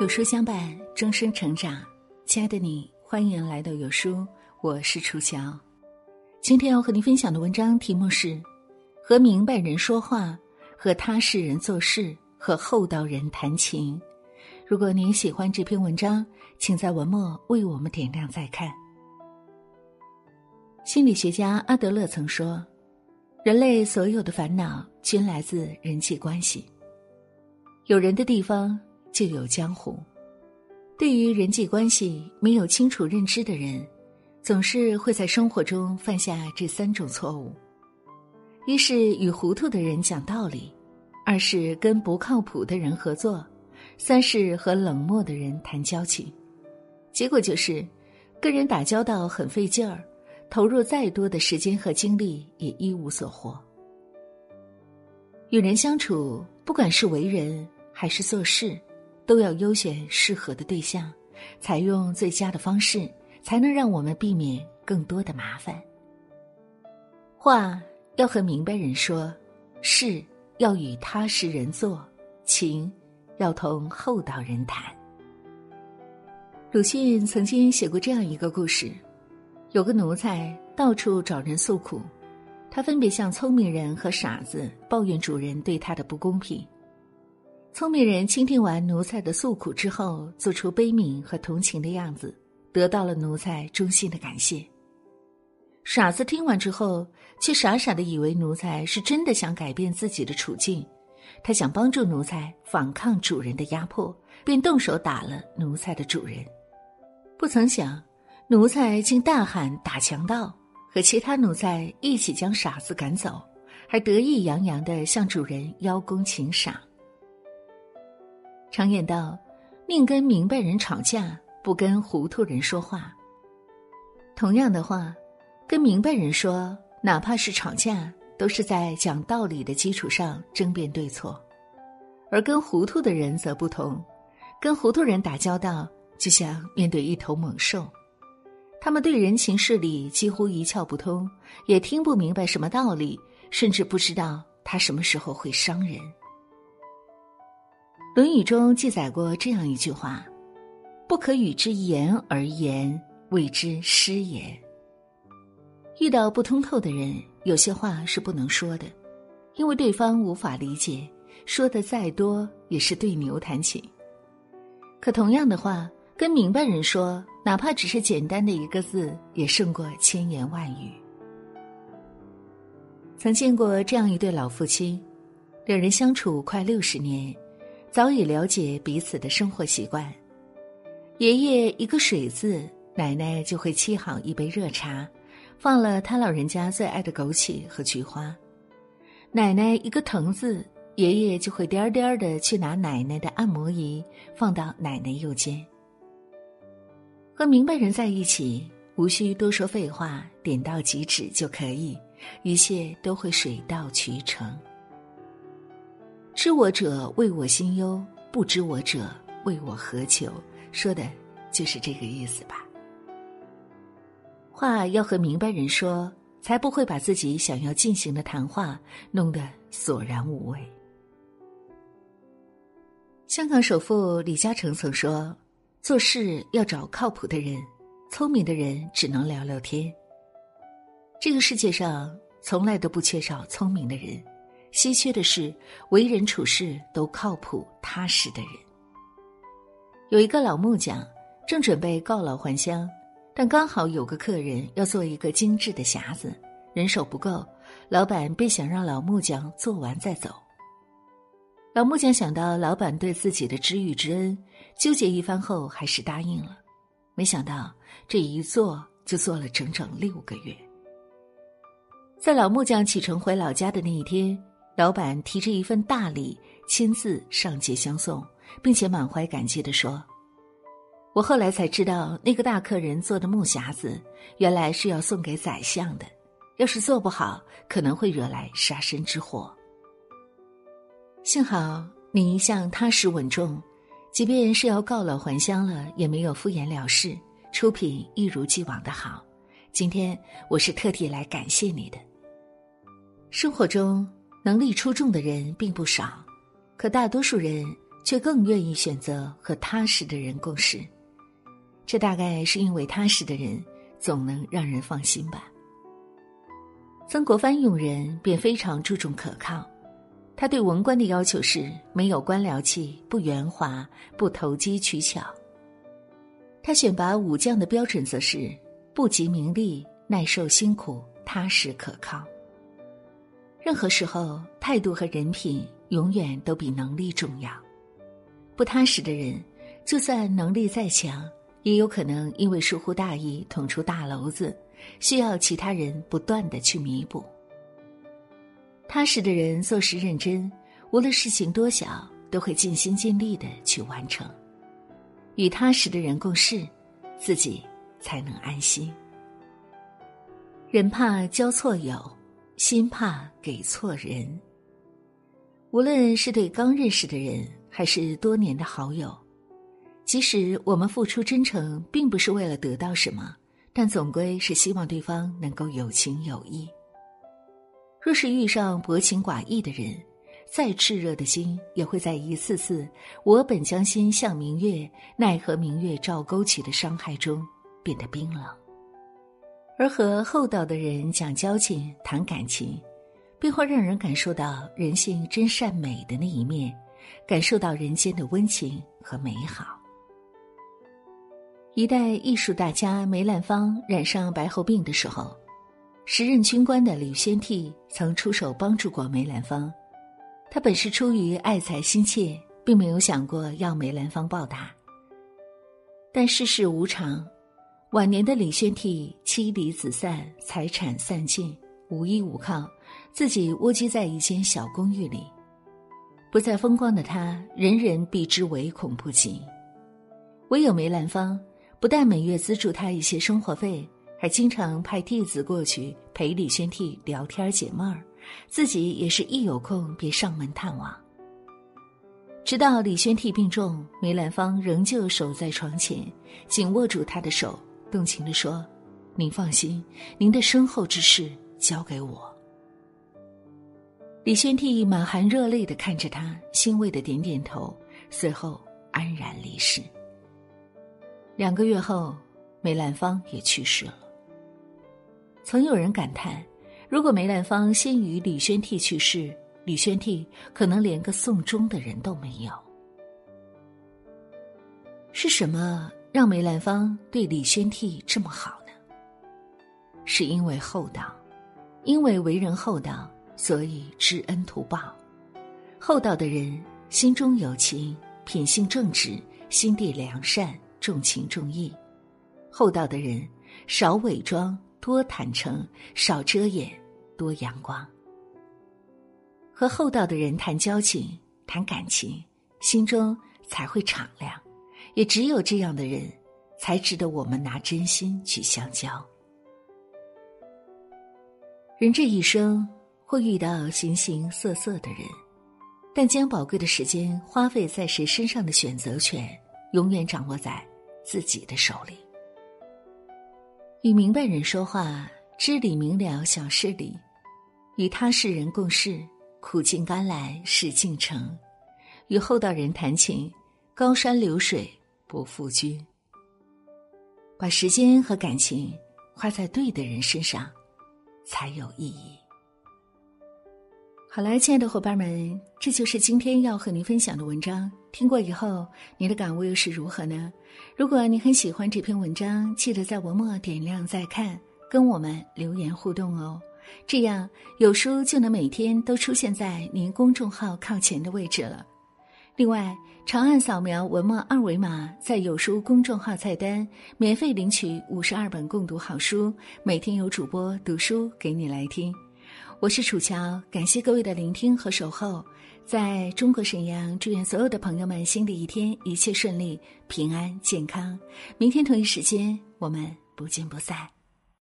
有书相伴，终生成长。亲爱的你，欢迎来到有书，我是楚乔。今天要和您分享的文章题目是：和明白人说话，和踏实人做事，和厚道人谈情。如果您喜欢这篇文章，请在文末为我们点亮再看。心理学家阿德勒曾说：“人类所有的烦恼均来自人际关系。有人的地方。”就有江湖。对于人际关系没有清楚认知的人，总是会在生活中犯下这三种错误：一是与糊涂的人讲道理；二是跟不靠谱的人合作；三是和冷漠的人谈交情。结果就是，跟人打交道很费劲儿，投入再多的时间和精力也一无所获。与人相处，不管是为人还是做事。都要优选适合的对象，采用最佳的方式，才能让我们避免更多的麻烦。话要和明白人说，事要与踏实人做，情要同厚道人谈。鲁迅曾经写过这样一个故事：有个奴才到处找人诉苦，他分别向聪明人和傻子抱怨主人对他的不公平。聪明人倾听完奴才的诉苦之后，做出悲悯和同情的样子，得到了奴才衷心的感谢。傻子听完之后，却傻傻的以为奴才是真的想改变自己的处境，他想帮助奴才反抗主人的压迫，便动手打了奴才的主人。不曾想，奴才竟大喊打强盗，和其他奴才一起将傻子赶走，还得意洋洋的向主人邀功请赏。常言道：“宁跟明白人吵架，不跟糊涂人说话。”同样的话，跟明白人说，哪怕是吵架，都是在讲道理的基础上争辩对错；而跟糊涂的人则不同，跟糊涂人打交道，就像面对一头猛兽，他们对人情事理几乎一窍不通，也听不明白什么道理，甚至不知道他什么时候会伤人。《论语》中记载过这样一句话：“不可与之言而言，谓之失言。”遇到不通透的人，有些话是不能说的，因为对方无法理解，说的再多也是对牛弹琴。可同样的话，跟明白人说，哪怕只是简单的一个字，也胜过千言万语。曾见过这样一对老夫妻，两人相处快六十年。早已了解彼此的生活习惯，爷爷一个水字，奶奶就会沏好一杯热茶，放了他老人家最爱的枸杞和菊花。奶奶一个疼字，爷爷就会颠颠的去拿奶奶的按摩仪，放到奶奶右肩。和明白人在一起，无需多说废话，点到即止就可以，一切都会水到渠成。知我者为我心忧，不知我者为我何求？说的就是这个意思吧。话要和明白人说，才不会把自己想要进行的谈话弄得索然无味。香港首富李嘉诚曾说：“做事要找靠谱的人，聪明的人只能聊聊天。”这个世界上从来都不缺少聪明的人。稀缺的是，为人处事都靠谱踏实的人。有一个老木匠正准备告老还乡，但刚好有个客人要做一个精致的匣子，人手不够，老板便想让老木匠做完再走。老木匠想到老板对自己的知遇之恩，纠结一番后还是答应了。没想到这一做就做了整整六个月。在老木匠启程回老家的那一天。老板提着一份大礼，亲自上街相送，并且满怀感激地说：“我后来才知道，那个大客人做的木匣子，原来是要送给宰相的。要是做不好，可能会惹来杀身之祸。幸好你一向踏实稳重，即便是要告老还乡了，也没有敷衍了事，出品一如既往的好。今天我是特地来感谢你的。生活中。”能力出众的人并不少，可大多数人却更愿意选择和踏实的人共事。这大概是因为踏实的人总能让人放心吧。曾国藩用人便非常注重可靠，他对文官的要求是没有官僚气、不圆滑、不投机取巧。他选拔武将的标准则是不急名利、耐受辛苦、踏实可靠。任何时候，态度和人品永远都比能力重要。不踏实的人，就算能力再强，也有可能因为疏忽大意捅出大娄子。需要其他人不断的去弥补。踏实的人做事认真，无论事情多小，都会尽心尽力的去完成。与踏实的人共事，自己才能安心。人怕交错友，心怕给错人。无论是对刚认识的人，还是多年的好友，即使我们付出真诚，并不是为了得到什么。但总归是希望对方能够有情有义。若是遇上薄情寡义的人，再炽热的心也会在一次次“我本将心向明月，奈何明月照沟渠”的伤害中变得冰冷。而和厚道的人讲交情、谈感情，便会让人感受到人性真善美的那一面，感受到人间的温情和美好。一代艺术大家梅兰芳染上白喉病的时候，时任军官的李宣替曾出手帮助过梅兰芳。他本是出于爱才心切，并没有想过要梅兰芳报答。但世事无常，晚年的李宣替妻离子散，财产散尽，无依无靠，自己蜗居在一间小公寓里。不再风光的他，人人避之唯恐不及，唯有梅兰芳。不但每月资助他一些生活费，还经常派弟子过去陪李宣替聊天解闷儿，自己也是一有空便上门探望。直到李宣替病重，梅兰芳仍旧守在床前，紧握住他的手，动情地说：“您放心，您的身后之事交给我。”李宣娣满含热泪地看着他，欣慰的点点头，随后安然离世。两个月后，梅兰芳也去世了。曾有人感叹，如果梅兰芳先于李宣娣去世，李宣娣可能连个送终的人都没有。是什么让梅兰芳对李宣娣这么好呢？是因为厚道，因为为人厚道，所以知恩图报。厚道的人心中有情，品性正直，心地良善。重情重义，厚道的人少伪装，多坦诚，少遮掩，多阳光。和厚道的人谈交情、谈感情，心中才会敞亮。也只有这样的人，才值得我们拿真心去相交。人这一生会遇到形形色色的人，但将宝贵的时间花费在谁身上的选择权，永远掌握在。自己的手里，与明白人说话，知理明了小事理；与他世人共事，苦尽甘来事竟成；与厚道人谈情，高山流水不负君。把时间和感情花在对的人身上，才有意义。好了，亲爱的伙伴们，这就是今天要和您分享的文章。听过以后，你的感悟又是如何呢？如果你很喜欢这篇文章，记得在文末点亮再看，跟我们留言互动哦。这样有书就能每天都出现在您公众号靠前的位置了。另外，长按扫描文末二维码，在有书公众号菜单免费领取五十二本共读好书，每天有主播读书给你来听。我是楚乔，感谢各位的聆听和守候。在中国沈阳，祝愿所有的朋友们新的一天一切顺利、平安健康。明天同一时间，我们不见不散。